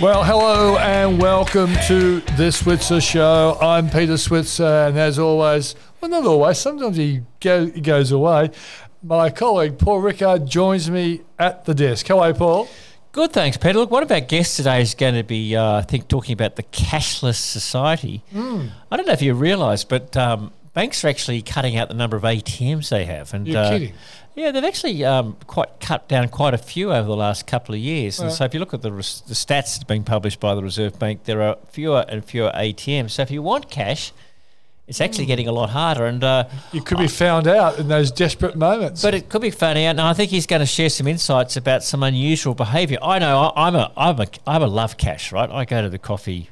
Well, hello and welcome to the Switzer Show. I'm Peter Switzer, and as always, well, not always, sometimes he, go, he goes away. My colleague Paul Rickard joins me at the desk. Hello, Paul. Good, thanks, Peter. Look, one of our guests today is going to be, uh, I think, talking about the cashless society. Hmm. I don't know if you realise, but um, banks are actually cutting out the number of ATMs they have. And You're uh, kidding. Yeah, they've actually um, quite cut down quite a few over the last couple of years. And so, if you look at the, res- the stats that's being published by the Reserve Bank, there are fewer and fewer ATMs. So, if you want cash, it's actually Hmm. getting a lot harder. And uh, You could be found out in those desperate moments. but it could be found out. and I think he's going to share some insights about some unusual behaviour. I know I- I'm a I'm a I'm a love cash, right? I go to the coffee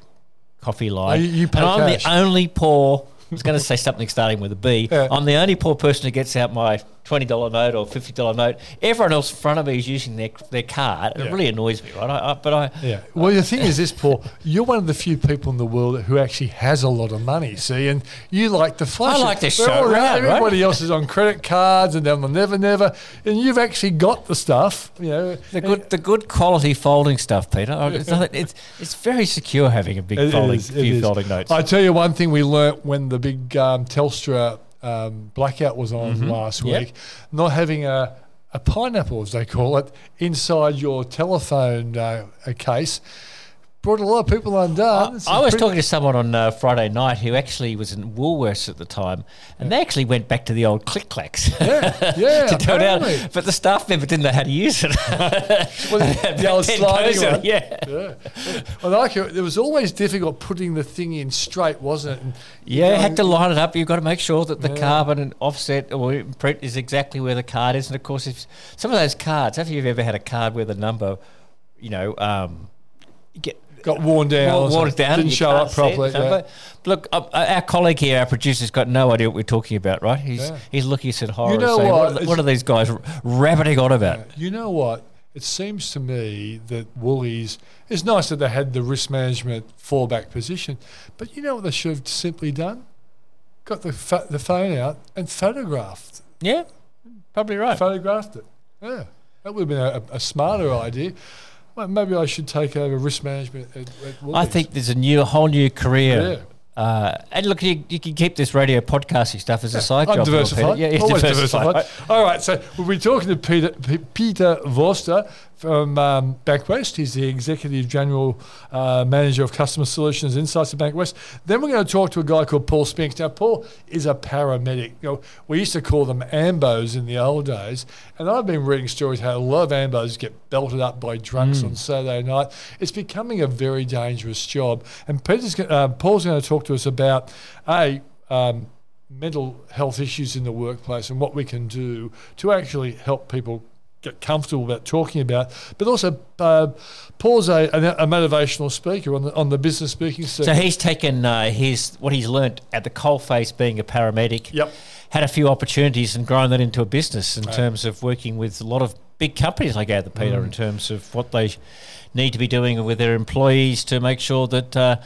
coffee line, Oh, you- you and I'm cash. the only poor. I was going to say something starting with a B. Yeah. am the only poor person who gets out my twenty dollar note or fifty dollar note. Everyone else in front of me is using their their card. It Yeah. really annoys me, right? I, I, but I yeah. Well, the thing is this, Paul, you're one of the few people in the world who actually has a lot of money, see, and you like to flash I like to show around, right? Everybody else is on credit cards and they're on the Never Never, and you've actually got the stuff, you know. the good the good quality folding stuff, Peter. It's, it's it's very secure having a big It folding is, few folding notes. I tell you one thing we learnt when the big um, Telstra um, blackout was on last Mm-hmm. Yep. week, not having a, a pineapple, as they call it, inside your telephone uh, a case brought a lot of people undone. It's I was talking to someone on uh, Friday night who actually was in Woolworths at the time, and they actually went back to the old click clacks. Yeah, yeah, to do it out. apparently. But the staff member didn't know how to use it. Well, the old sliding one. yeah. Yeah. I like it. It was always difficult putting the thing in straight, wasn't it? And, you Yeah, know, had to line it up. You've got to make sure that the Yeah. carbon and offset or print is exactly where the card is. And of course, if some of those cards, have you ever had a card where the number, you know, um, get Got worn down. Well, something. down. Didn't show up properly. so- yeah. but look, uh, our colleague here, our producer's got no idea what we're talking about, right? He's Yeah. he's looking at horror. You know saying, what? What, are, what are these guys rabbiting on about? You know what? It seems to me that Woolies, it's nice that they had the risk management fallback position, but you know what they should have simply done? Got the, pho- the phone out and photographed, Yeah, probably right. photographed it. Yeah, that would have been a, a smarter idea. Well, maybe I should take over risk management at, at I think there's a new, a whole new career. Yeah. Uh, and look, you, you can keep this radio podcasting stuff as a side I'm job. Diversified. Yeah, Always diversified. diversified. All right, so we'll be talking to Peter P- Peter Vorster from um, Bankwest. He's the Executive General uh, Manager of Customer Solutions Insights at Bankwest. Then we're going to talk to a guy called Paul Spinks. Now, Paul is a paramedic. You know, we used to call them ambos in the old days, and I've been reading stories how a lot of ambos get belted up by drunks on Saturday night. It's becoming a very dangerous job, and Peter's, uh, Paul's going to talk to us about a um, mental health issues in the workplace and what we can do to actually help people get comfortable about talking about. But also, uh, Paul's a, a, motivational speaker on the on the business speaking circuit. So he's taken uh, his what he's learnt at the coalface being a paramedic. Yep. Had a few opportunities and grown that into a business in terms of working with a lot of big companies, I gather, Peter, Mm. in terms of what they need to be doing with their employees to make sure that uh,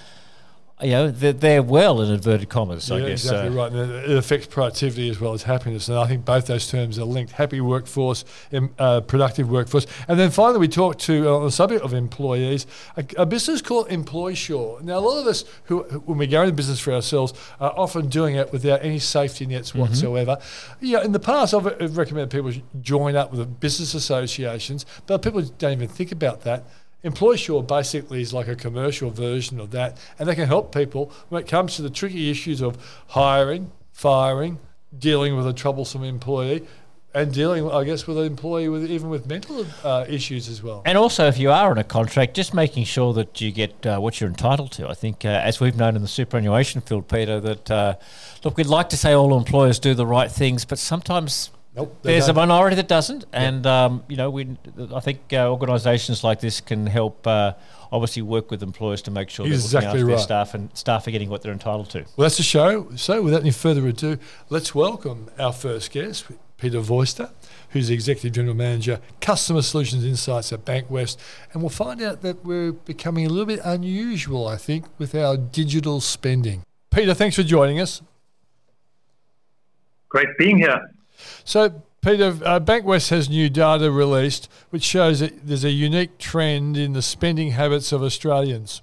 you know that they're well in inverted commas. I guess. exactly uh, right. And it affects productivity as well as happiness, and I think both those terms are linked: happy workforce, em- uh, productive workforce. And then finally, we talked to uh, on the subject of employees, a, a business called Employsure. Now, a lot of us who, when we go into business for ourselves, are often doing it without any safety nets Mm-hmm. whatsoever. Yeah, in the past, I've, I've recommended people join up with business associations, but people don't even think about that. Employsure basically is like a commercial version of that, and they can help people when it comes to the tricky issues of hiring, firing, dealing with a troublesome employee, and dealing, I guess, with an employee with even with mental uh, issues as well. And also, if you are on a contract, just making sure that you get uh, what you're entitled to. I think, uh, as we've known in the superannuation field, Peter, that uh, look, we'd like to say all employers do the right things, but sometimes Nope. There's a don't. minority that doesn't, and um, you know, we I think uh, organisations like this can help. Uh, obviously, work with employers to make sure they're looking Exactly after their staff and staff are getting what they're entitled to. Well, that's the show. So, without any further ado, let's welcome our first guest, Peter Vorster, who's the Executive General Manager, Customer Solutions Insights at Bankwest. And we'll find out that we're becoming a little bit unusual, I think, with our digital spending. Peter, thanks for joining us. Great being here. So, Peter, uh, Bankwest has new data released which shows that there's a unique trend in the spending habits of Australians.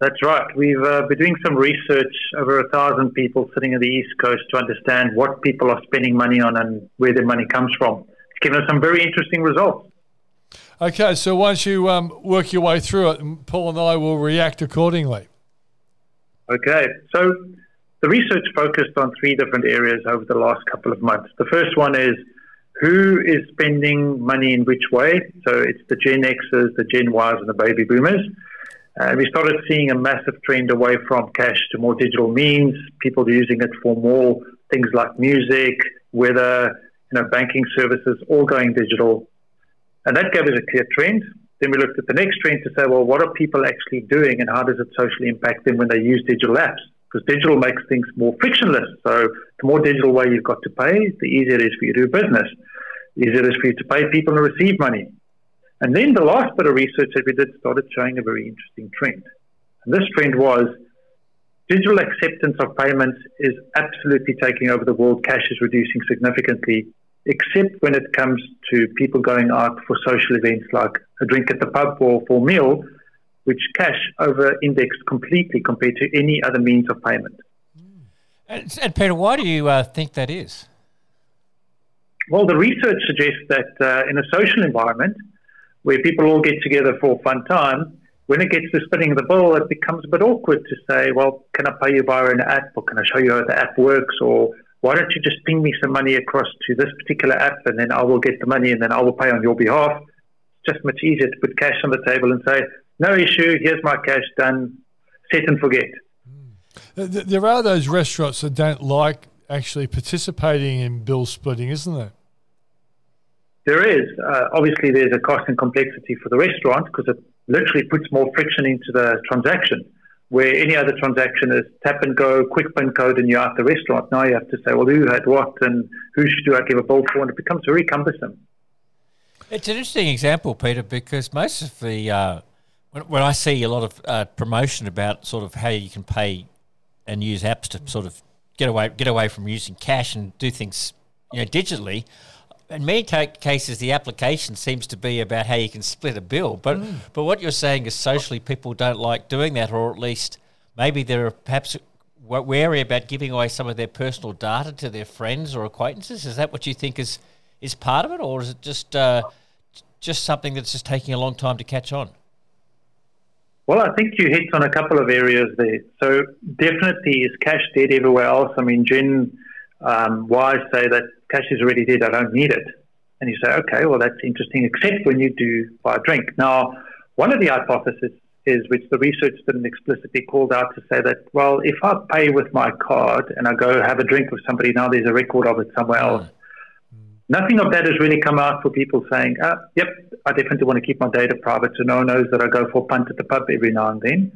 That's right. We've uh, been doing some research over a thousand people sitting on the East Coast to understand what people are spending money on and where their money comes from. It's given us some very interesting results. Okay, so once you um, work your way through it, Paul and I will react accordingly. Okay, so the research focused on three different areas over the last couple of months. The first one is who is spending money in which way? So it's the Gen Xers, the Gen Ys, and the baby boomers. And we started seeing a massive trend away from cash to more digital means. People using it for more things like music, weather, you know, banking services, all going digital. And that gave us a clear trend. Then we looked at the next trend to say, well, what are people actually doing and how does it socially impact them when they use digital apps? Because digital makes things more frictionless. So the more digital way you've got to pay, the easier it is for you to do business. The easier it is for you to pay people and receive money. And then the last bit of research that we did started showing a very interesting trend. And this trend was digital acceptance of payments is absolutely taking over the world. Cash is reducing significantly, except when it comes to people going out for social events like a drink at the pub or for a meal, which cash over indexed completely compared to any other means of payment. And, and Peter, why do you uh, think that is? Well, the research suggests that uh, in a social environment where people all get together for a fun time, when it gets to splitting the bill, it becomes a bit awkward to say, well, can I pay you via an app or can I show you how the app works or why don't you just ping me some money across to this particular app and then I will get the money and then I will pay on your behalf. It's just much easier to put cash on the table and say, no issue, here's my cash, done, set and forget. Th- th- There are those restaurants that don't like actually participating in bill splitting, isn't there? There is. Uh, obviously, there's a cost and complexity for the restaurant because it literally puts more friction into the transaction. Where any other transaction is tap and go, quick pin code, and you're out the restaurant. Now you have to say, well, who had what and who should I give a bill for? And it becomes very cumbersome. It's an interesting example, Peter, because most of the uh, when, when I see a lot of uh, promotion about sort of how you can pay and use apps to sort of get away get away from using cash and do things you know digitally. In many ca- cases, the application seems to be about how you can split a bill. But but what you're saying is socially, people don't like doing that, or at least maybe they're perhaps wary about giving away some of their personal data to their friends or acquaintances. Is that what you think is is part of it, or is it just uh, just something that's just taking a long time to catch on? Well, I think you hit on a couple of areas there. So definitely is cash dead everywhere else. I mean, Gen um, Y say that cash is already dead. I don't need it. And you say, okay, well, that's interesting, except when you do buy a drink. Now, one of the hypotheses is, which the research didn't explicitly call out to say that, well, if I pay with my card and I go have a drink with somebody, now there's a record of it somewhere else. Nothing of that has really come out for people saying, ah, yep, I definitely want to keep my data private so no one knows that I go for a punt at the pub every now and then.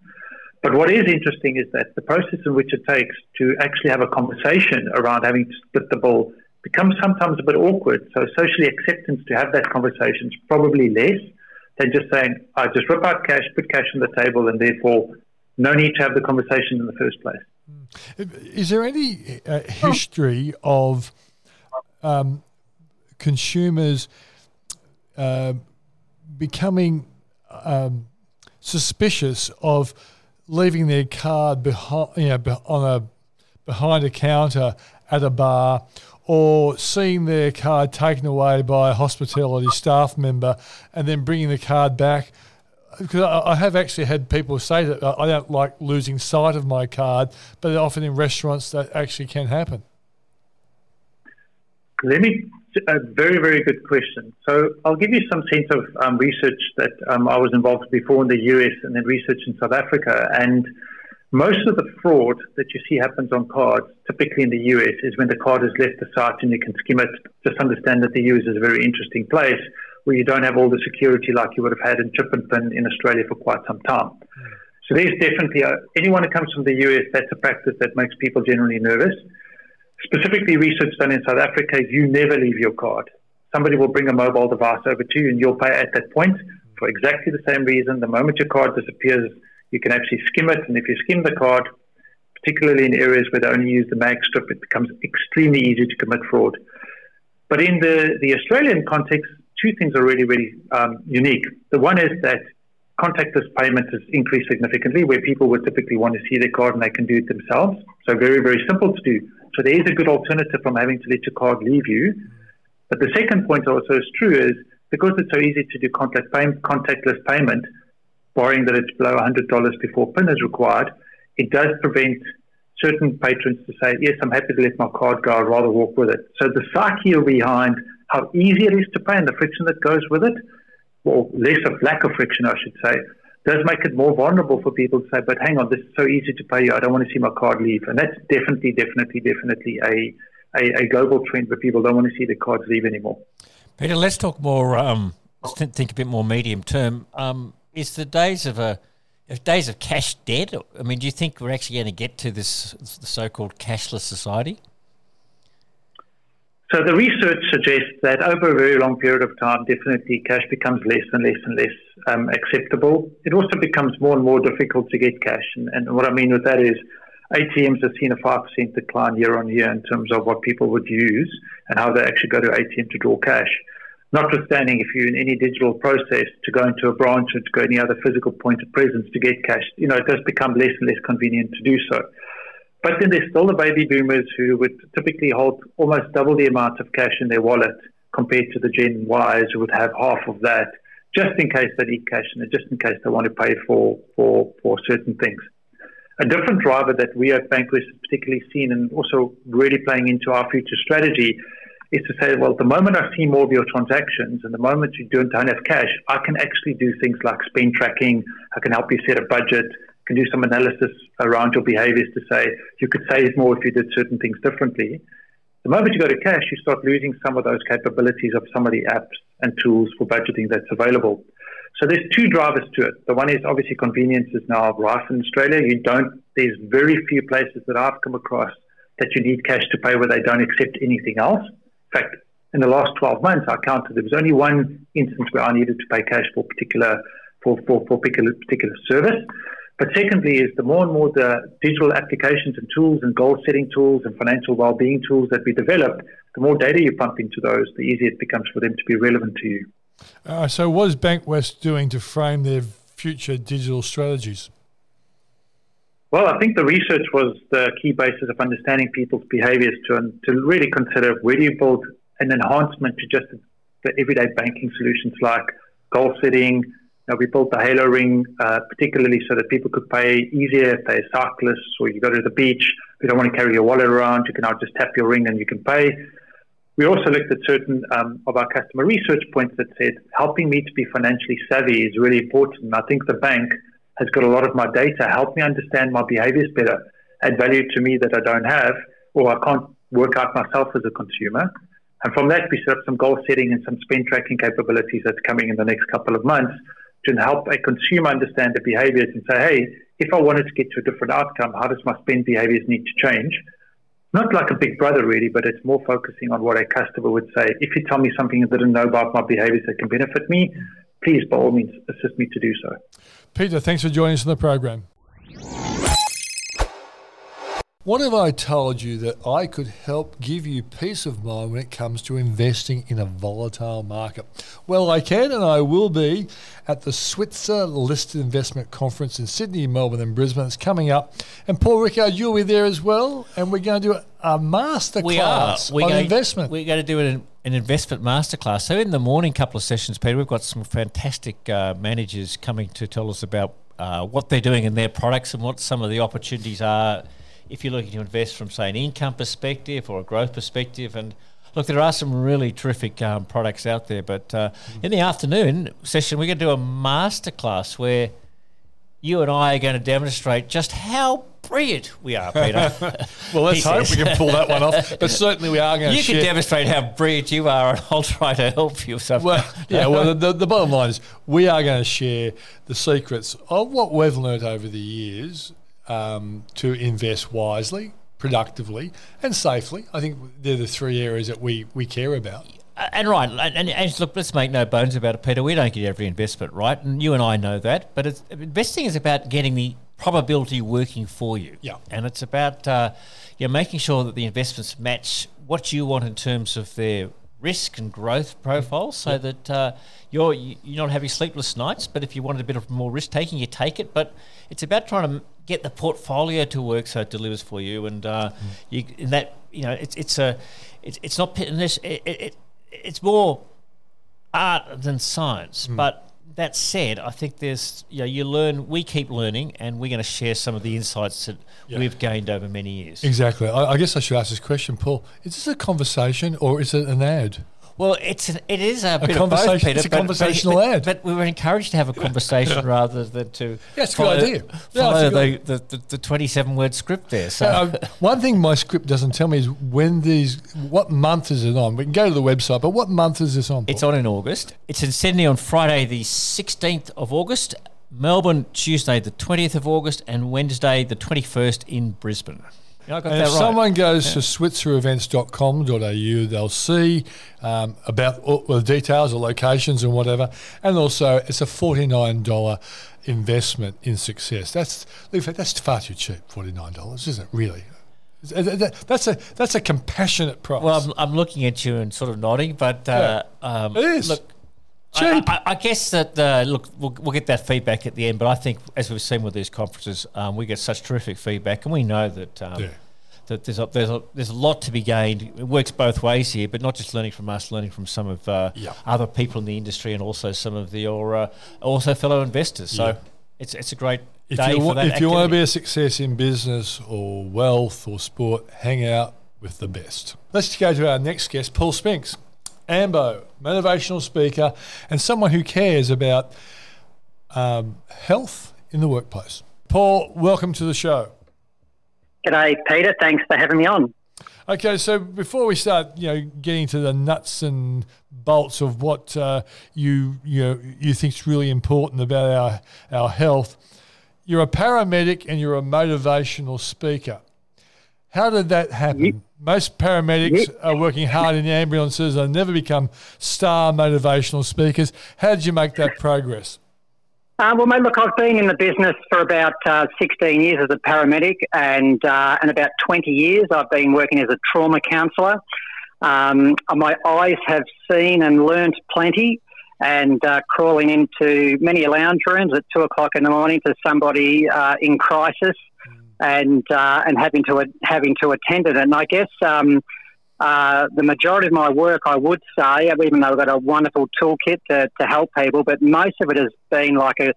But what is interesting is that the process in which it takes to actually have a conversation around having to split the bill becomes sometimes a bit awkward. So socially acceptance to have that conversation is probably less than just saying, I just rip out cash, put cash on the table, and therefore no need to have the conversation in the first place. Is there any uh, history of um, consumers uh, becoming um, suspicious of leaving their card behind, you know, on a behind a counter at a bar, or seeing their card taken away by a hospitality staff member, and then bringing the card back? Because I I have actually had people say that uh, I don't like losing sight of my card, but often in restaurants that actually can happen. Let me, a very, very good question. So I'll give you some sense of um, research that um, I was involved with before in the US and then research in South Africa. And most of the fraud that you see happens on cards typically in the US, is when the card has left the site and you can skim it. Just understand that the US is a very interesting place where you don't have all the security like you would have had in chip and pin in Australia for quite some time. So there's definitely a, anyone who comes from the US, that's a practice that makes people generally nervous. Specifically, research done in South Africa, you never leave your card. Somebody will bring a mobile device over to you, and you'll pay at that point for exactly the same reason. The moment your card disappears, you can actually skim it, and if you skim the card, particularly in areas where they only use the mag strip, it becomes extremely easy to commit fraud. But in the, the Australian context, two things are really, really um, unique. The one is that contactless payment has increased significantly, where people would typically want to see their card and they can do it themselves. So very, very simple to do. So there is a good alternative from having to let your card leave you. But the second point also is true is because it's so easy to do contact pay- contactless payment, barring that it's below $100 before PIN is required, it does prevent certain patrons to say, yes, I'm happy to let my card go, I'd rather walk with it. So the psyche behind how easy it is to pay and the friction that goes with it, or less of lack of friction, I should say, does make it more vulnerable for people to say, but hang on, this is so easy to pay you, I don't want to see my card leave. And that's definitely, definitely, definitely a, a, a global trend where people don't want to see their cards leave anymore. Peter, let's talk more. Um, let's think a bit more medium term. Um, is the days of a if days of cash dead? I mean, do you think we're actually going to get to this the so-called cashless society? So the research suggests that over a very long period of time, definitely cash becomes less and less and less um, acceptable. It also becomes more and more difficult to get cash, and, and what I mean with that is ATMs have seen a 5% decline year on year in terms of what people would use and how they actually go to ATM to draw cash. Notwithstanding, if you're in any digital process to go into a branch or to go any other physical point of presence to get cash, you know, it does become less and less convenient to do so. But then there's still the baby boomers who would typically hold almost double the amount of cash in their wallet compared to the Gen Ys who would have half of that, just in case they need cash and just in case they want to pay for, for, for certain things. A different driver that we at Bankwest have particularly seen and also really playing into our future strategy is to say, well, the moment I see more of your transactions and the moment you don't, have cash, I can actually do things like spend tracking. I can help you set a budget, can do some analysis around your behaviors to say you could save more if you did certain things differently. The moment you go to cash, you start losing some of those capabilities of some of the apps and tools for budgeting that's available. So there's two drivers to it. The one is obviously convenience is now rife in Australia. You don't. There's very few places that I've come across that you need cash to pay where they don't accept anything else. In fact, in the last 12 months, I counted there was only one instance where I needed to pay cash for particular for for, for particular particular service. But secondly, is the more and more the digital applications and tools and goal setting tools and financial well-being tools that we develop, the more data you pump into those, the easier it becomes for them to be relevant to you. Uh, so, what is Bankwest doing to frame their future digital strategies? Well, I think the research was the key basis of understanding people's behaviors to, to really consider where do you build an enhancement to just the everyday banking solutions like goal setting. You know, we built the Halo Ring uh, particularly so that people could pay easier if they're cyclists or you go to the beach. You don't want to carry your wallet around. You can now just tap your ring and you can pay. We also looked at certain um, of our customer research points that said helping me to be financially savvy is really important. I think the bank has got a lot of my data, help me understand my behaviors better, add value to me that I don't have, or I can't work out myself as a consumer. And from that, we set up some goal setting and some spend tracking capabilities that's coming in the next couple of months to help a consumer understand the behaviors and say, hey, if I wanted to get to a different outcome, how does my spend behaviors need to change? Not like a big brother, really, but it's more focusing on what a customer would say. If you tell me something I didn't know about my behaviors that can benefit me, please, by all means, assist me to do so. Peter, thanks for joining us on the program. What have I told you that I could help give you peace of mind when it comes to investing in a volatile market? Well, I can and I will be at the Switzer Listed Investment Conference in Sydney, Melbourne, and Brisbane. It's coming up. And Paul Rickard, you'll be there as well. And we're going to do a master We class on going, investment. We're going to do an, an investment masterclass. So in the morning couple of sessions, Peter, we've got some fantastic uh, managers coming to tell us about uh, what they're doing in their products and what some of the opportunities are if you're looking to invest from, say, an income perspective or a growth perspective. And look, there are some really terrific um, products out there. But uh, in the afternoon session, we're going to do a masterclass where you and I are going to demonstrate just how brilliant we are, Peter. Well, let's hope we can pull that one off. But certainly we are going to you share. can demonstrate how brilliant you are, and I'll try to help you. So Well, yeah. Well, the, the, the bottom line is we are going to share the secrets of what we've learned over the years um, to invest wisely, productively, and safely. I think they're the three areas that we, we care about. Uh, And right, and, and, and look, let's make no bones about it, Peter. We don't get every investment right, and you and I know that. But it's, investing is about getting the probability working for you. Yeah. and it's about uh, you know, making sure that the investments match what you want in terms of their risk and growth profile, so that uh, you're you're not having sleepless nights. But if you wanted a bit of more risk taking, you take it. But it's about trying to get the portfolio to work so it delivers for you, and uh, you in that you know it's it's a it's, it's not unless it, it, it it's more art than science. But that said, I think there's you know you learn. We keep learning, and we're going to share some of the insights that we've gained over many years. Exactly. I, I guess I should ask this question, Paul. Is this a conversation or is it an ad? Well, it's an, it is a, bit of conversation- both, Peter. it's a but- conversational but, ad. But we were encouraged to have a conversation rather than to Yeah, it's a good idea. Yeah, follow it's a the, the, the, the twenty-seven word script there. So. Uh, one thing my script doesn't tell me is when these, what month is it on? We can go to the website, but what month is this on? It's Paul? on in August. It's in Sydney on Friday, the 16th of August, Melbourne, Tuesday, the 20th of August, and Wednesday, the 21st in Brisbane. Yeah, I got And that if right. someone goes to switzerevents.com.au, they'll see um, about all the details, the locations, and whatever. And also, it's a $49 investment in success. That's that's far too cheap. $49, isn't it? Really? That's a that's a compassionate price. well, I'm, I'm looking at you and sort of nodding, but uh, um, It is. look. I, Cheap. I, I guess that uh, look, we'll, we'll get that feedback at the end. But I think, as we've seen with these conferences, um, we get such terrific feedback, and we know that um, Yeah. that there's a, there's a there's a lot to be gained. It works both ways here, but not just learning from us, learning from some of uh, Yeah. other people in the industry, and also some of the your uh, also fellow investors. So Yeah. it's it's a great if day you, for that. if you want to be a success in business or wealth or sport, hang out with the best. Let's go to our next guest, Paul Spinks, AMBO, motivational speaker, and someone who cares about um, health in the workplace. Paul, welcome to the show. G'day, Peter. Thanks for having me on. Okay, so before we start, you know, getting to the nuts and bolts of what uh, you you know you think's really important about our our health, you're a paramedic and you're a motivational speaker. How did that happen? Most paramedics are working hard in the ambulances and never become star motivational speakers. How did you make that progress? Uh, well, mate, look, I've been in the business for about uh, 16 years as a paramedic, and uh, and about 20 years I've been working as a trauma counsellor. Um, my eyes have seen and learnt plenty, and uh, crawling into many lounge rooms at two o'clock in the morning to somebody uh, in crisis, and uh, and having to having to attend it. And I guess. Um, uh, the majority of my work, I would say, even though I've got a wonderful toolkit to, to help people, but most of it has been like a,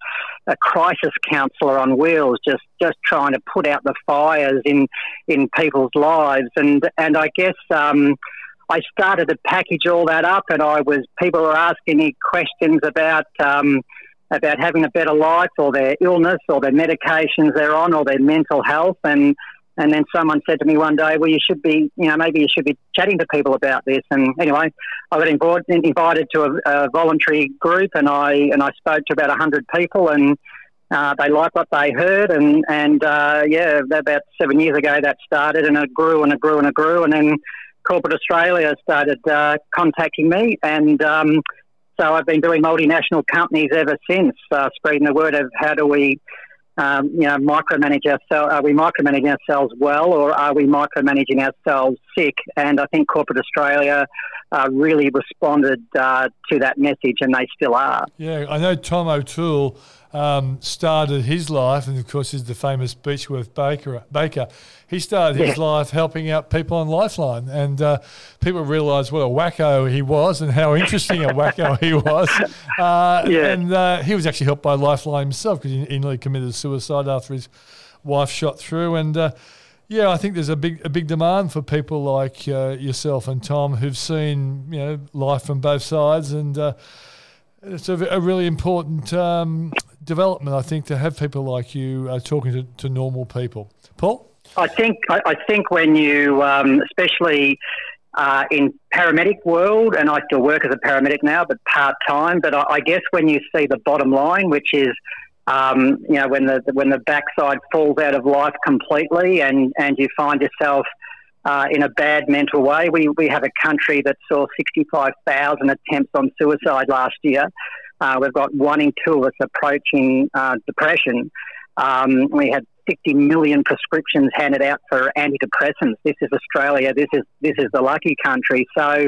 a crisis counsellor on wheels, just, just trying to put out the fires in in people's lives. And and I guess um, I started to package all that up, and I was people were asking me questions about. Um, about having a better life or their illness or their medications they're on or their mental health and and then someone said to me one day, well, you should be, you know, maybe you should be chatting to people about this. And anyway, I got involved, invited to a, a voluntary group and I, and I spoke to about 100 people and uh, they liked what they heard. And, and uh, yeah, about seven years ago that started and it grew and it grew and it grew. And then Corporate Australia started uh, contacting me. And um, so I've been doing multinational companies ever since, uh, spreading the word of how do we um, you know, micromanage ourselves. Are we micromanaging ourselves well, or are we micromanaging ourselves sick? And I think corporate Australia uh, really responded uh, to that message, and they still are. Yeah, I know Tom O'Toole um, started his life, and of course, he's the famous Beechworth Baker. Baker. He started his Yeah. life helping out people on Lifeline, and uh, people realised what a wacko he was and how interesting a wacko he was. Uh, Yeah. And uh, he was actually helped by Lifeline himself because he, he nearly committed suicide after his wife shot through. And uh, yeah, I think there's a big a big demand for people like uh, yourself and Tom who've seen you know life from both sides and. Uh, it's a, a really important um, development, I think, to have people like you uh, talking to, to normal people. Paul? I think I, I think when you, um, especially uh, in paramedic world, and I still work as a paramedic now, but part time. But I, I, guess when you see the bottom line, which is um, you know when the when the backside falls out of life completely, and and you find yourself uh, in a bad mental way. We we have a country that saw sixty five thousand attempts on suicide last year. Uh, we've got one in two of us approaching uh, depression. Um, we had 50 million prescriptions handed out for antidepressants. This is Australia. This is this is the lucky country. So,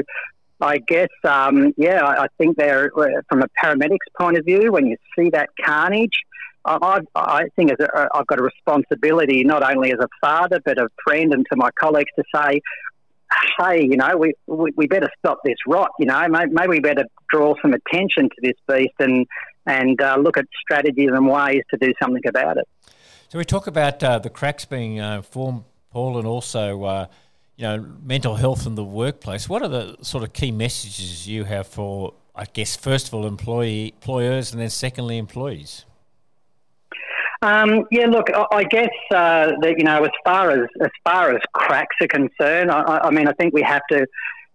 I guess, um, yeah, I think there, from a paramedic's point of view, when you see that carnage, I, I think as a, I've got a responsibility, not only as a father, but a friend, and to my colleagues to say, hey, you know, we, we, we better stop this rot. You know, maybe, maybe we better draw some attention to this beast and and uh, look at strategies and ways to do something about it. So we talk about uh, the cracks being uh, formed, Paul, and also uh, you know mental health in the workplace. What are the sort of key messages you have for, I guess, first of all, employee employers, and then secondly, employees? Um, yeah, look, I, guess uh, that you know, as far as as far as cracks are concerned, I, I mean, I think we have to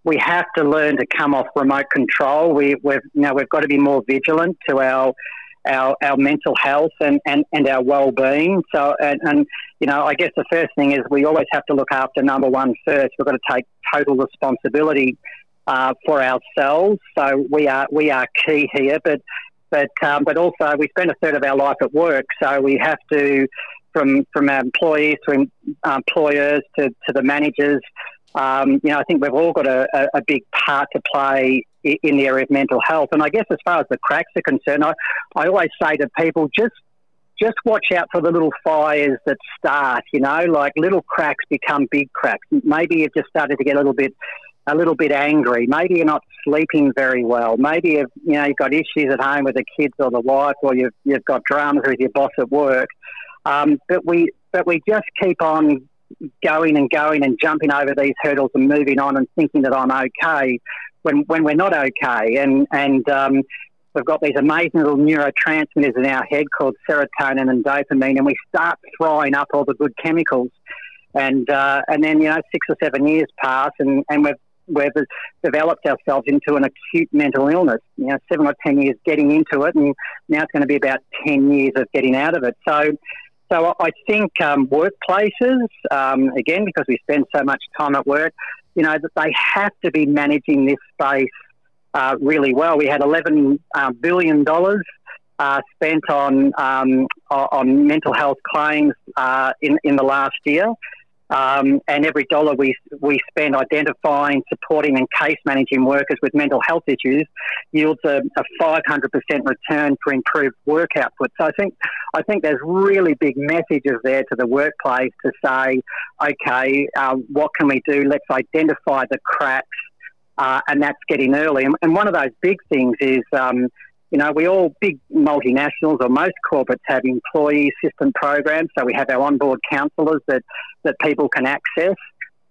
we have to learn to come off remote control. We, we've you know we've got to be more vigilant to our our, our mental health and, and, and our well-being. So, and, and, you know, I guess the first thing is we always have to look after number one first. We've got to take total responsibility uh, for ourselves. So we are we are key here, but but um, but also we spend a third of our life at work, so we have to. From, from our employees to employers to, to the managers, um, you know, I think we've all got a, a, a, big part to play in the area of mental health. And I guess as far as the cracks are concerned, I, I always say to people, just just watch out for the little fires that start. You know, like little cracks become big cracks. Maybe you've just started to get a little bit a little bit angry. Maybe you're not sleeping very well. Maybe you've, you know you've got issues at home with the kids or the wife, or you've you've got dramas with your boss at work. Um, but we but we just keep on going and going and jumping over these hurdles and moving on and thinking that I'm okay when, when we're not okay. And, and um, we've got these amazing little neurotransmitters in our head called serotonin and dopamine, and we start throwing up all the good chemicals. And, uh, and then, you know, six or seven years pass and, and we've, we've developed ourselves into an acute mental illness. You know, seven or ten years getting into it, and now it's going to be about ten years of getting out of it. So so I think um, workplaces, um, again, because we spend so much time at work, you know, that they have to be managing this space uh, really well. We had 11 uh, billion dollars uh, spent on um, on mental health claims uh, in in the last year. Um, and every dollar we we spend identifying, supporting, and case managing workers with mental health issues yields a, a 500% return for improved work output. So I think I think there's really big messages there to the workplace to say, okay, uh, what can we do? Let's identify the cracks, uh, and that's getting early. And, and, one of those big things is. Um, you know, we all big multinationals or most corporates have employee assistance programs. So we have our onboard counsellors that, that people can access,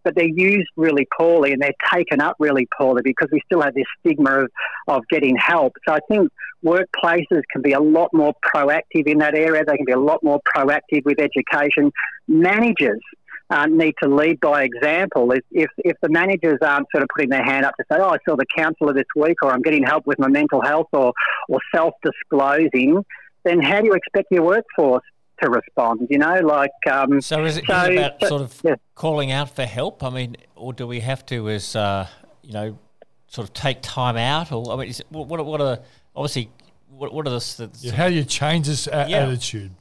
but they're used really poorly and they're taken up really poorly because we still have this stigma of, of getting help. So I think workplaces can be a lot more proactive in that area. They can be a lot more proactive with education. Managers uh, need to lead by example. If, if, if the managers aren't sort of putting their hand up to say, oh, I saw the counsellor this week, or I'm getting help with my mental health, or, or self disclosing, then how do you expect your workforce to respond? You know, like. Um, so is it, so, is it about but, sort of yeah. calling out for help? I mean, or do we have to, as, uh, you know, sort of take time out? Or, I mean, it, what, what are obviously, what, what are the. the yeah, how do you change this a- yeah. attitude?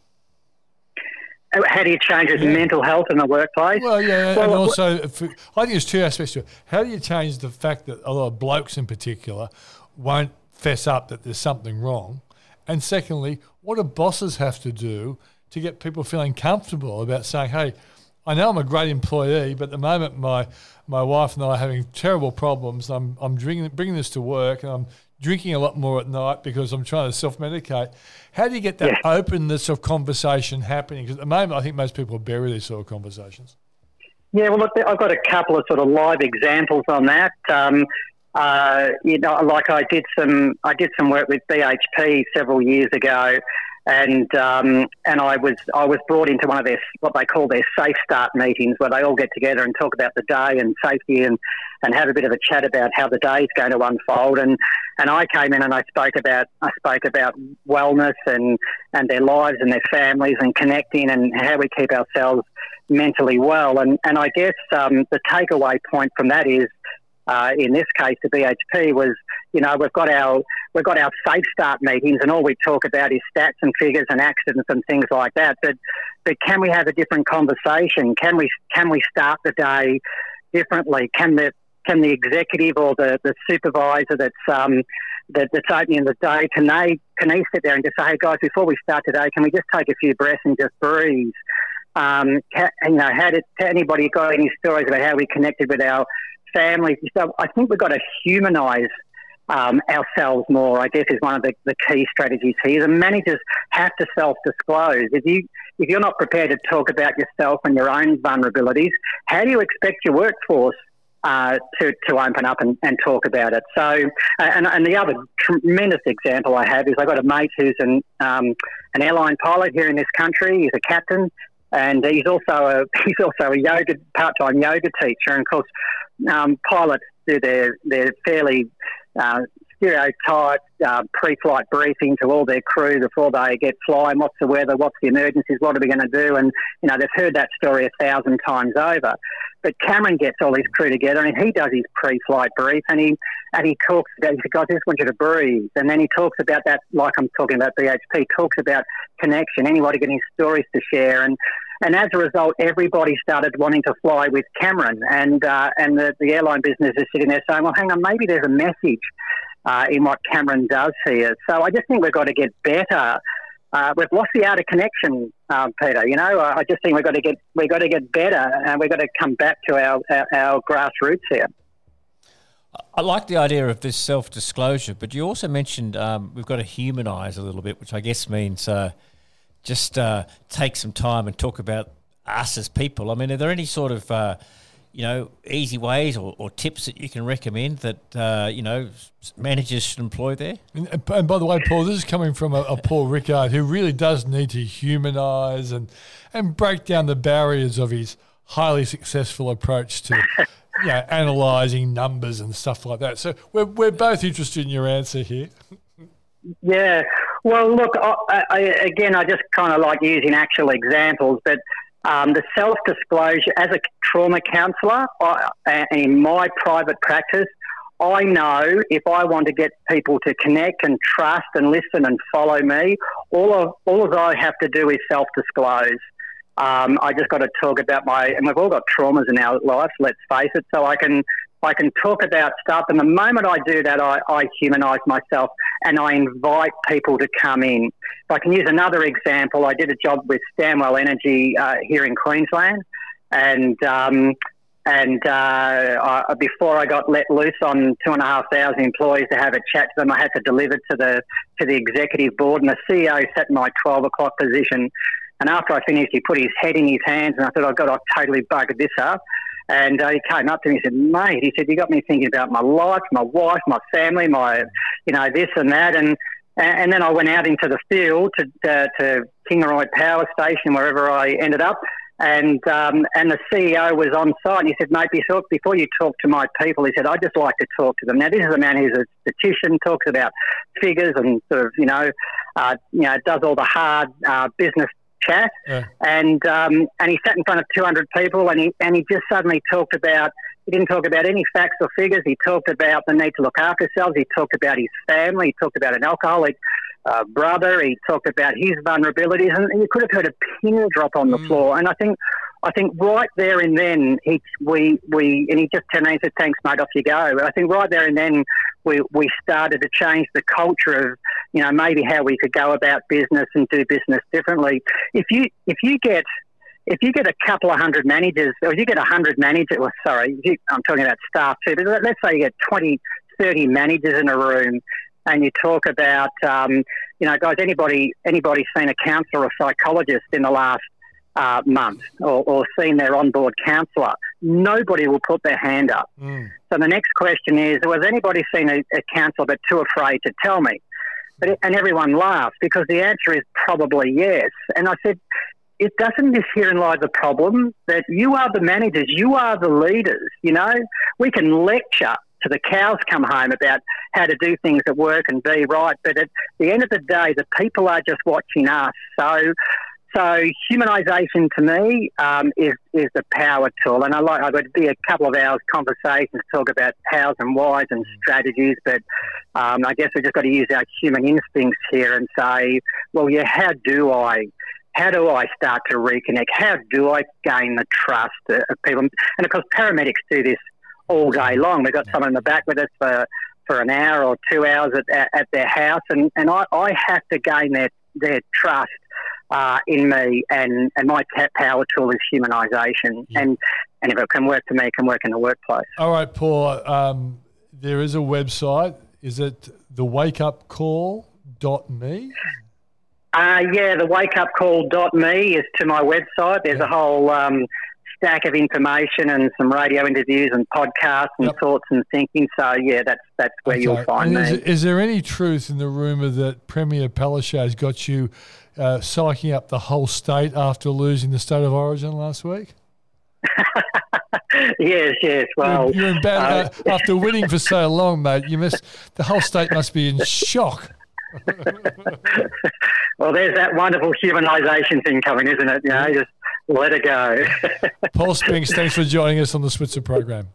How do you change his yeah. mental health in the workplace? Well, yeah, well, and also, I think there's two aspects to it. How do you change the fact that a lot of blokes in particular won't fess up that there's something wrong? And secondly, what do bosses have to do to get people feeling comfortable about saying, hey, I know I'm a great employee, but at the moment my my wife and I are having terrible problems. I'm I'm bringing bringing this to work, and I'm drinking a lot more at night because I'm trying to self medicate. How do you get that yeah. openness of conversation happening? Because at the moment, I think most people bury these sort of conversations. Yeah, well, look, I've got a couple of sort of live examples on that. Um, uh, you know, like I did some, I did some work with BHP several years ago, and um, and I was I was brought into one of their what they call their safe start meetings where they all get together and talk about the day and safety and, and have a bit of a chat about how the day is going to unfold. And and I came in and I spoke about I spoke about wellness and and their lives and their families and connecting and how we keep ourselves mentally well. And and I guess um, the takeaway point from that is uh, in this case, the BHP was, you know, we've got our we've got our safe start meetings, and all we talk about is stats and figures and accidents and things like that. But but can we have a different conversation? Can we can we start the day differently? Can the can the executive or the, the supervisor that's um, that, that's opening the day can they can they sit there and just say, hey guys, before we start today, can we just take a few breaths and just breathe? Um, can, you know, how did anybody got any stories about how we connected with our families So I think we've got to humanise um, ourselves more. I guess is one of the, the key strategies here. The managers have to self-disclose. If you if you're not prepared to talk about yourself and your own vulnerabilities, how do you expect your workforce uh, to, to open up and, and, talk about it. So, and, and, the other tremendous example I have is I've got a mate who's an, um, an airline pilot here in this country. He's a captain, and he's also a he's also a yoga part time yoga teacher. And of course, um, pilots do their their fairly uh, uh, pre-flight briefing to all their crew before they get flying. What's the weather? What's the emergencies? What are we going to do? And you know they've heard that story a thousand times over. But Cameron gets all his crew together and he does his pre-flight brief and he and he talks about he says, "Guys, I just want you to breathe." And then he talks about that, like I'm talking about BHP. Talks about connection. Anybody getting stories to share and and as a result, everybody started wanting to fly with Cameron, and uh, and the, the airline business is sitting there saying, "Well, hang on, maybe there's a message uh, in what Cameron does here." So I just think we've got to get better. Uh, we've lost the of connection, uh, Peter. You know, I just think we've got to get we've got to get better, and we've got to come back to our our, our grassroots here. I like the idea of this self disclosure, but you also mentioned um, we've got to humanise a little bit, which I guess means uh, just uh, take some time and talk about us as people. I mean, are there any sort of uh, you know easy ways or, or, tips that you can recommend that uh, you know managers should employ there? And, and, by the way, Paul, this is coming from a, a Paul Rickard who really does need to humanise and and break down the barriers of his highly successful approach to. you know, analysing numbers and stuff like that. So we're, we're both interested in your answer here. Yeah, well, look, I, I, again, I just kind of like using actual examples, but um, the self disclosure as a trauma counsellor in my private practice, I know if I want to get people to connect and trust and listen and follow me, all of all of I have to do is self disclose. Um, I just got to talk about my, and we've all got traumas in our lives, let's face it. So I can I can talk about stuff. And the moment I do that, I, I humanise myself and I invite people to come in. If I can use another example, I did a job with Stanwell Energy uh, here in Queensland. And um, and uh, I, before I got let loose on two and a half thousand employees to have a chat to them, I had to deliver to the to the executive board, and the CEO sat in my twelve o'clock position. And after I finished, he put his head in his hands, and I thought, "I've got to totally buggered this up." And uh, he came up to me and said, mate, he said, you got me thinking about my life, my wife, my family, my, you know, this and that. And, and then I went out into the field to, uh, to Kingaroy Power Station, wherever I ended up. And um, and the CEO was on site. And he said, "Mate, before, before you talk to my people, he said, I just like to talk to them." Now, this is a man who's a statistician, talks about figures, and sort of, you know, uh, you know, does all the hard uh, business chat, yeah. and um, and he sat in front of 200 people, and he and he just suddenly talked about. He didn't talk about any facts or figures. He talked about the need to look after ourselves. He talked about his family. He talked about an alcoholic uh, brother. He talked about his vulnerabilities, and you could have heard a pin drop on the mm. floor. And I think I think right there and then he we we and he just turned and said, "Thanks, mate, off you go." I think right there and then we we started to change the culture of you know maybe how we could go about business and do business differently. If you if you get if you get a couple of hundred managers, or if you get a hundred managers, well, sorry, you, I'm talking about staff too, but let's say you get 20, 30 managers in a room and you talk about, um, you know, guys, anybody anybody seen a counsellor or psychologist in the last uh, month or, or seen their onboard counsellor, nobody will put their hand up. Mm. So the next question is, was anybody seen a, a counsellor but too afraid to tell me? But and everyone laughed because the answer is probably yes. And I said, it doesn't this herein lie the problem that you are the managers, you are the leaders. You know, we can lecture to the cows come home about how to do things at work and be right, but at the end of the day, the people are just watching us. So so humanisation to me um, is is the power tool, and I like I would be a couple of hours conversation to talk about hows and whys and strategies, but um, I guess we've just got to use our human instincts here and say, well, yeah, how do I? How do I start to reconnect? How do I gain the trust of people? And of course, paramedics do this all day long. We've got someone in the back with us for, for an hour or two hours at, at, at their house, and, and I, I have to gain their, their trust uh, in me, and, and my power tool is humanisation. Yeah. And, and if it can work for me, it can work in the workplace. All right, Paul, um, there is a website. Is it the wakeupcall.me? Uh, yeah, the wakeupcall.me is to my website. There's yeah. a whole um, stack of information and some radio interviews and podcasts and yep. thoughts and thinking. So yeah, that's that's where okay. you'll find is, me. Is there any truth in the rumor that Premier Palaszczuk's got you uh, psyching up the whole state after losing the state of origin last week? yes, yes. Well, you're, you're in bad uh, after winning for so long, mate. You must. The whole state must be in shock. well, there's that wonderful humanisation thing coming, isn't it? You know, just let it go. Paul Spinks, thanks for joining us on the Switzer program.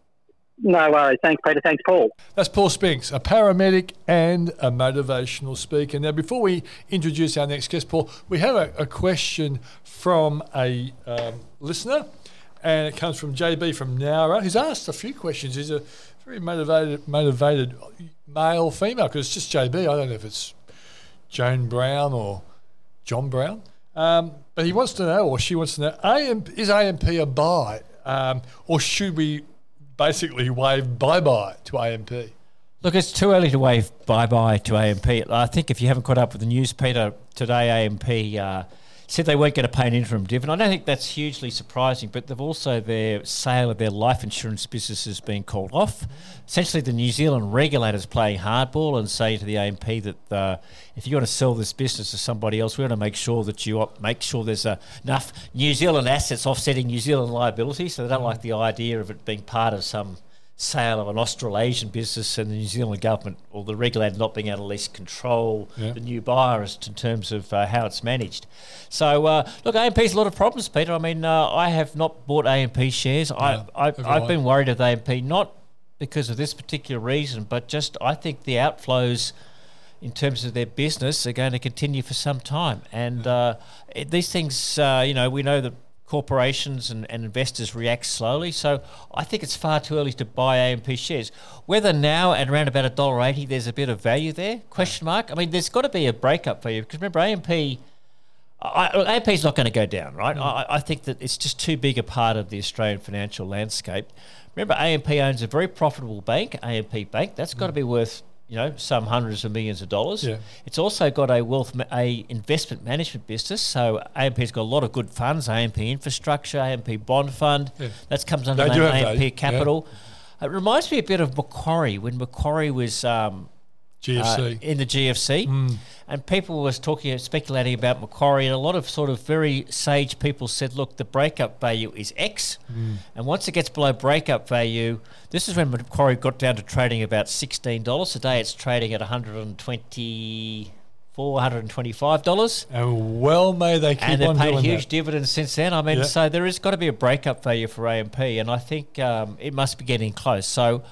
No worries. Thanks, Peter. Thanks, Paul. That's Paul Spinks, a paramedic and a motivational speaker. Now, before we introduce our next guest, Paul, we have a, a question from a um, listener, and it comes from JB from Nowra, who's asked a few questions. He's a very motivated, motivated male, female, because it's just JB. I don't know if it's Joan Brown or John Brown. Um, but he wants to know, or she wants to know, AM, is AMP a buy, um, or should we basically wave bye bye to AMP? Look, it's too early to wave bye bye to AMP. I think if you haven't caught up with the news, Peter, today AMP uh, said they weren't going to pay an interim dividend. I don't think that's hugely surprising, but they've also their sale of their life insurance business has been called off. Essentially, the New Zealand regulators playing hardball and saying to the AMP that uh, if you want to sell this business to somebody else, we want to make sure that you make sure there's uh, enough New Zealand assets offsetting New Zealand liabilities. So they don't like the idea of it being part of some sale of an Australasian business and the New Zealand government or the regulator not being able to at least control yeah. the new buyer as in terms of uh, how it's managed. So, uh, look, AMP's a lot of problems, Peter. I mean, uh, I have not bought AMP shares. I, I, I've been worried of AMP, not because of this particular reason, but just I think the outflows in terms of their business are going to continue for some time. And yeah. Uh, these things, uh, you know, we know that corporations and, and investors react slowly. So I think it's far too early to buy AMP shares. Whether now at around about a dollar eighty, there's a bit of value there? Question mark. I mean, there's got to be a breakup for you because remember AMP. AMP is not going to go down, right? Mm. I, I think that it's just too big a part of the Australian financial landscape. Remember, AMP owns a very profitable bank, AMP Bank. That's got to be worth you know some hundreds of millions of dollars. Yeah. It's also got a wealth a investment management business. So AMP's got a lot of good funds: AMP Infrastructure, AMP Bond Fund. Yeah. That comes under AMP Capital. Yeah. It reminds me a bit of Macquarie when Macquarie was. Um, GFC. Uh, in the GFC. Mm. And people was talking, speculating about Macquarie, and a lot of sort of very sage people said, look, the breakup value is X. Mm. And once it gets below breakup value, this is when Macquarie got down to trading about $16. Today it's trading at 120 $425. And well may they keep And they've paid huge that. dividends since then. I mean, so there has got to be a breakup value for AMP, and I think um, it must be getting close. So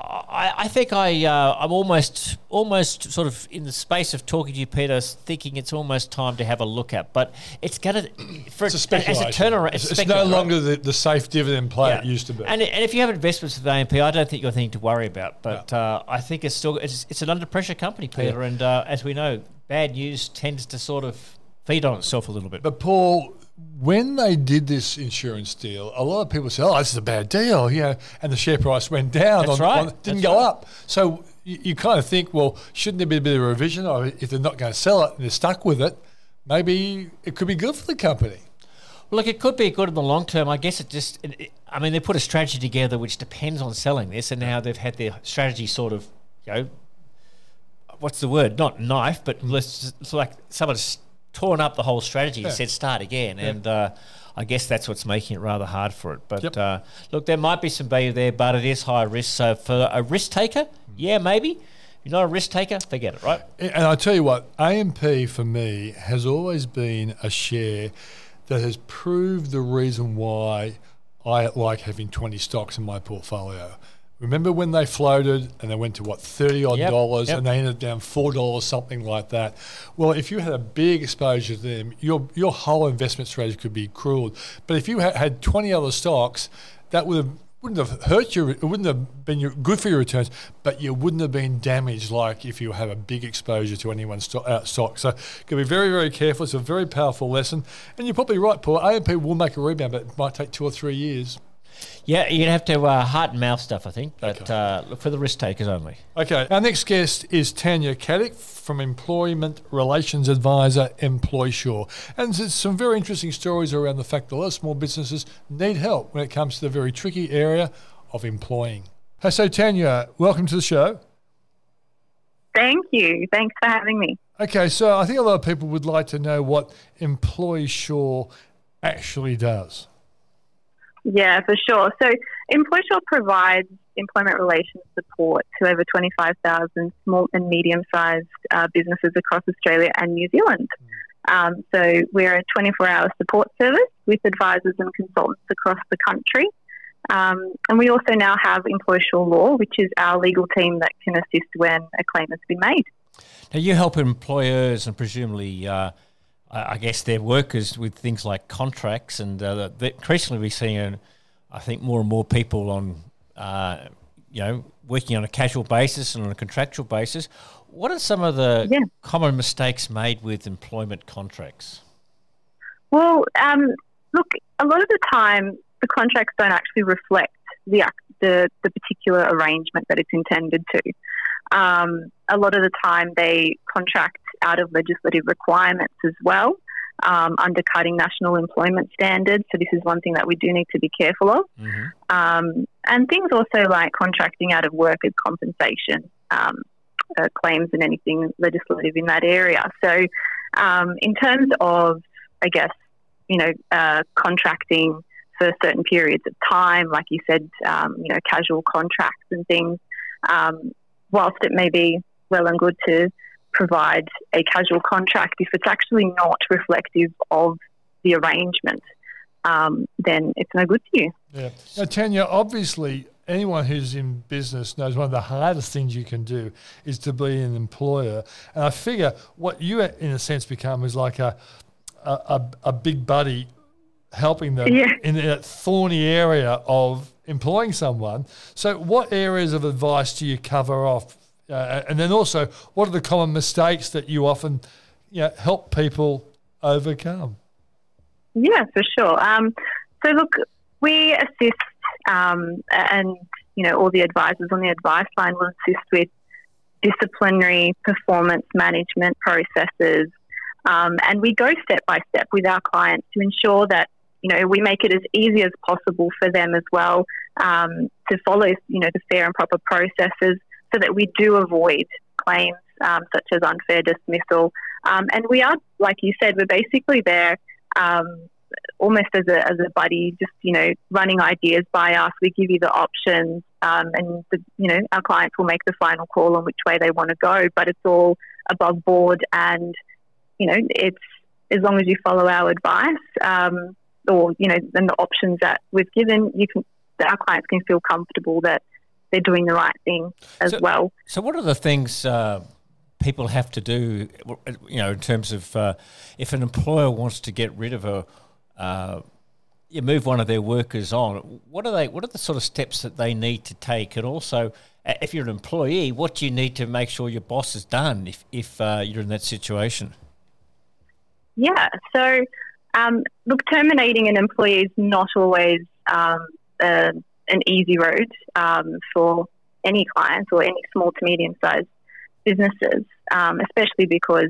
I, I think I uh, I'm almost almost sort of in the space of talking to you, Peter, thinking it's almost time to have a look at. But it's going to for it's a speculation. As a turnaround, it's, it's no longer the, the safe dividend play yeah. it used to be. And, and if you have investments with AMP, I don't think you're anything to worry about. But no. uh, I think it's still it's, it's an under pressure company, Peter. Yeah. And uh, as we know, bad news tends to sort of feed on itself a little bit. But Paul, when they did this insurance deal, a lot of people said, "Oh, this is a bad deal," you know, and the share price went down. That's on, right. On, didn't That's go right. up. So you, you, kind of think, well, shouldn't there be a bit of a revision? Or if they're not going to sell it and they're stuck with it, maybe it could be good for the company. Well, look, it could be good in the long term. I guess it just, it, it, I mean, they put a strategy together which depends on selling this, and now they've had their strategy sort of, you know, what's the word? Not knife, but let's it's like someone's torn up the whole strategy. and Said start again, and uh, I guess that's what's making it rather hard for it. But Yep. uh, look, there might be some value there, but it is high risk. So for a risk taker, yeah, maybe. If you're not a risk taker, forget it, right? And I tell you what, AMP for me has always been a share that has proved the reason why I like having 20 stocks in my portfolio. Remember when they floated and they went to what, 30 odd Yep, dollars yep. and they ended down $4, something like that? Well, if you had a big exposure to them, your, your whole investment strategy could be cruel. But if you had, had 20 other stocks, that would have wouldn't have hurt you. It wouldn't have been your, good for your returns, but you wouldn't have been damaged like if you have a big exposure to any one stock. Uh, stock. So, got to be very, very careful. It's a very powerful lesson, and you're probably right, Paul. AMP will make a rebound, but it might take two or three years. Yeah, you'd have to uh, heart and mouth stuff, I think. But uh, look for the risk takers only. Okay, our next guest is Tanja Katic from Employment Relations Advisor Employsure. And there's some very interesting stories around the fact that a lot of small businesses need help when it comes to the very tricky area of employing. Hey, So, Tanja, welcome to the show. Thank you. Thanks for having me. Okay, so I think a lot of people would like to know what Employsure actually does. Yeah, for sure. So, Employsure provides employment relations support to over 25,000 small and medium sized uh, businesses across Australia and New Zealand. Um, so, we're a 24 hour support service with advisors and consultants across the country. Um, and we also now have Employsure Law, which is our legal team that can assist when a claim has been made. Now, you help employers and presumably, uh, I guess, their workers with things like contracts, and uh, that increasingly we're seeing, uh, I think, more and more people on, uh, you know, working on a casual basis and on a contractual basis. What are some of the Yeah. common mistakes made with employment contracts? Well, um, look, a lot of the time, the contracts don't actually reflect the the, the particular arrangement that it's intended to. Um, a lot of the time, they contract out of legislative requirements as well, um, undercutting national employment standards. So this is one thing that we do need to be careful of. Um, and things also like contracting out of workers' compensation um, uh, claims and anything legislative in that area. So, um, in terms of, I guess, you know, uh, contracting for certain periods of time, like you said, um, you know, casual contracts and things, um, whilst it may be well and good to provide a casual contract, if it's actually not reflective of the arrangement, um, then it's no good to you. Yeah. Now, Tanja, obviously, anyone who's in business knows one of the hardest things you can do is to be an employer. And I figure what you, in a sense, become is like a a, a, a big buddy helping them Yeah. in that thorny area of employing someone. So, what areas of advice do you cover off? Uh, and then also, what are the common mistakes that you often you know, help people overcome? Yeah, for sure. Um, so look, we assist, um, and you know, all the advisors on the advice line will assist with disciplinary performance management processes, um, and we go step by step with our clients to ensure that you know we make it as easy as possible for them as well um, to follow you know the fair and proper processes, so that we do avoid claims um, such as unfair dismissal. Um, and we are, like you said, we're basically there um, almost as a, as a buddy, just, you know, running ideas by us. We give you the options um, and, the, you know, our clients will make the final call on which way they want to go, but it's all above board and, you know, it's as long as you follow our advice um, or, you know, and the options that we've given, you can, our clients can feel comfortable that they're doing the right thing as So- well. So, what are the things uh, people have to do? You know, in terms of uh, if an employer wants to get rid of a, uh, you move one of their workers on. What are they? What are the sort of steps that they need to take? And also, uh, if you're an employee, what do you need to make sure your boss has done if if uh, you're in that situation? Yeah. So, um, look, terminating an employee is not always um, uh, an easy road um, for any clients or any small to medium sized businesses, um, especially because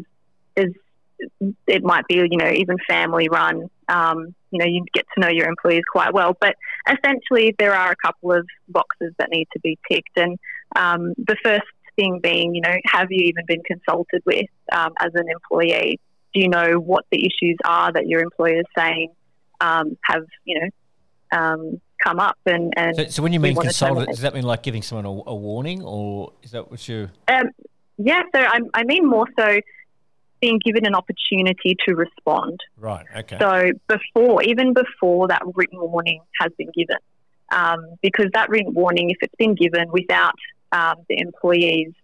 it might be, you know, even family run. Um, you know, you get to know your employees quite well, but essentially there are a couple of boxes that need to be ticked. And um, the first thing being, you know, have you even been consulted with as an employee? Do you know what the issues are that your employer is saying um, have, you know, um, come up? And, and So, so when you mean terminate. does that mean like giving someone a, a warning, or is that what you? Um, yeah, so I, I mean more so being given an opportunity to respond. Right. Okay. So before, even before that written warning has been given, um, because that written warning, if it's been given without um, the employee's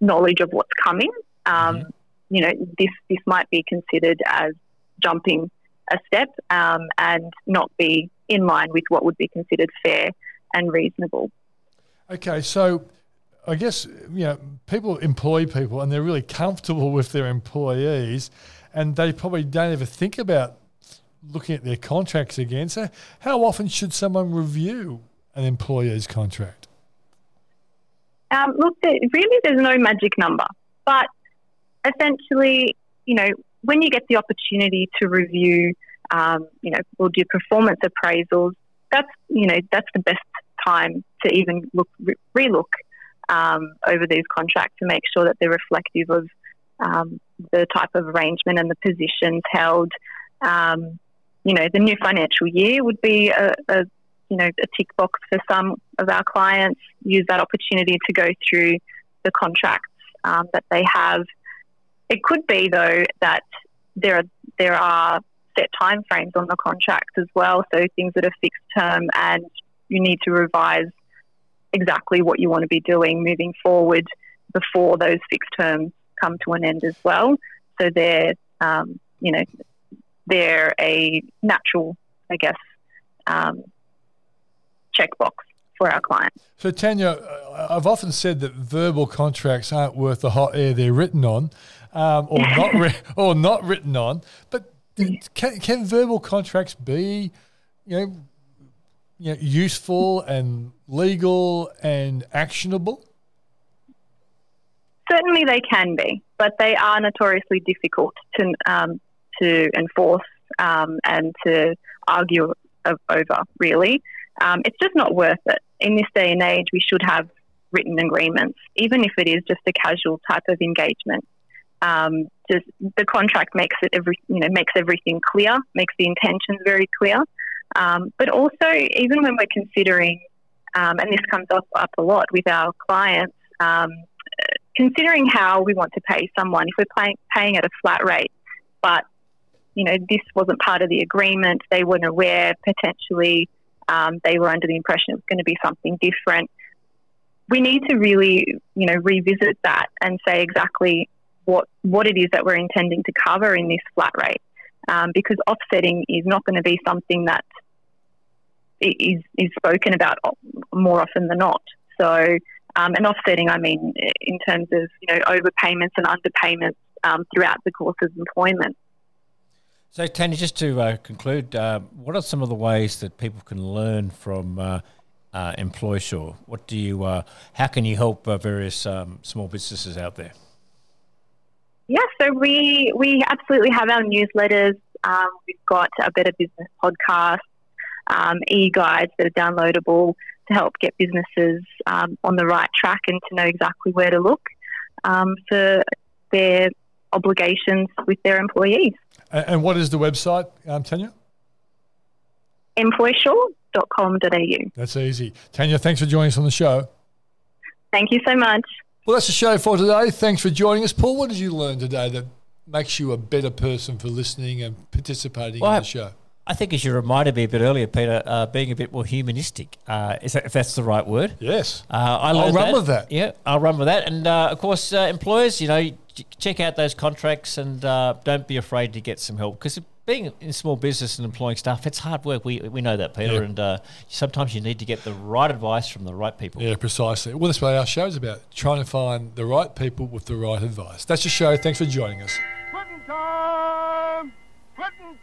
knowledge of what's coming, um, you know, this this might be considered as jumping a step um, and not be in line with what would be considered fair and reasonable. Okay, so I guess you know people employ people and they're really comfortable with their employees, and they probably don't ever think about looking at their contracts again. So, how often should someone review an employer's contract? Um, look, there, really, there's no magic number, but essentially, you know, when you get the opportunity to review, um, you know, we'll do performance appraisals. That's you know that's the best time to even look re- relook um, over these contracts to make sure that they're reflective of um, the type of arrangement and the positions held. Um, you know, the new financial year would be a, a you know a tick box for some of our clients. Use that opportunity to go through the contracts um, that they have. It could be though that there are there are set time frames on the contracts as well. So things that are fixed term and you need to revise exactly what you want to be doing moving forward before those fixed terms come to an end as well. So they're um, you know they're a natural, I guess, um, checkbox for our clients. So, Tanja, uh, I've often said that verbal contracts aren't worth the hot air they're written on, um, or not, or not written on. But can, can verbal contracts be, you know, you know, useful and legal and actionable? Certainly, they can be, but they are notoriously difficult to um, to enforce um, and to argue over. Really, um, it's just not worth it. In this day and age, we should have written agreements, even if it is just a casual type of engagement. Um, just the contract makes it every you know makes everything clear, makes the intentions very clear. Um, but also, even when we're considering, um, and this comes up, up a lot with our clients, um, considering how we want to pay someone, if we're paying, paying at a flat rate, but you know this wasn't part of the agreement, they weren't aware potentially, um, they were under the impression it was going to be something different. We need to really, you know, revisit that and say exactly what what it is that we're intending to cover in this flat rate, um, because offsetting is not going to be something that is, is spoken about more often than not. So, um, and offsetting, I mean, in terms of you know overpayments and underpayments um, throughout the course of employment. So, Tanja, just to uh, conclude, uh, what are some of the ways that people can learn from uh, uh? What do you? Uh, how can you help uh, various um, small businesses out there? Yeah, so we we absolutely have our newsletters. Um, we've got a Better Business podcast, um, e-guides that are downloadable to help get businesses um, on the right track and to know exactly where to look um, for their obligations with their employees. And, and what is the website, um, Tanja? Employsure.com.au. That's easy. Tanja, thanks for joining us on the show. Thank you so much. Well, that's the show for today. Thanks for joining us. Paul, what did you learn today that makes you a better person for listening and participating Well, in the show? I think, as you reminded me a bit earlier, Peter, uh, being a bit more humanistic, uh, is that, if that's the right word. Yes. Uh, I I'll learned run with that. Yeah, I'll run with that. And uh, of course, uh, employers, you know, check out those contracts and uh, don't be afraid to get some help because being in small business and employing staff, it's hard work. We we know that, Peter. Yeah. And uh, sometimes you need to get the right advice from the right people. Yeah, precisely. Well, that's what our show is about trying to find the right people with the right advice. That's the show. Thanks for joining us. Quitting time! Quitting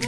time!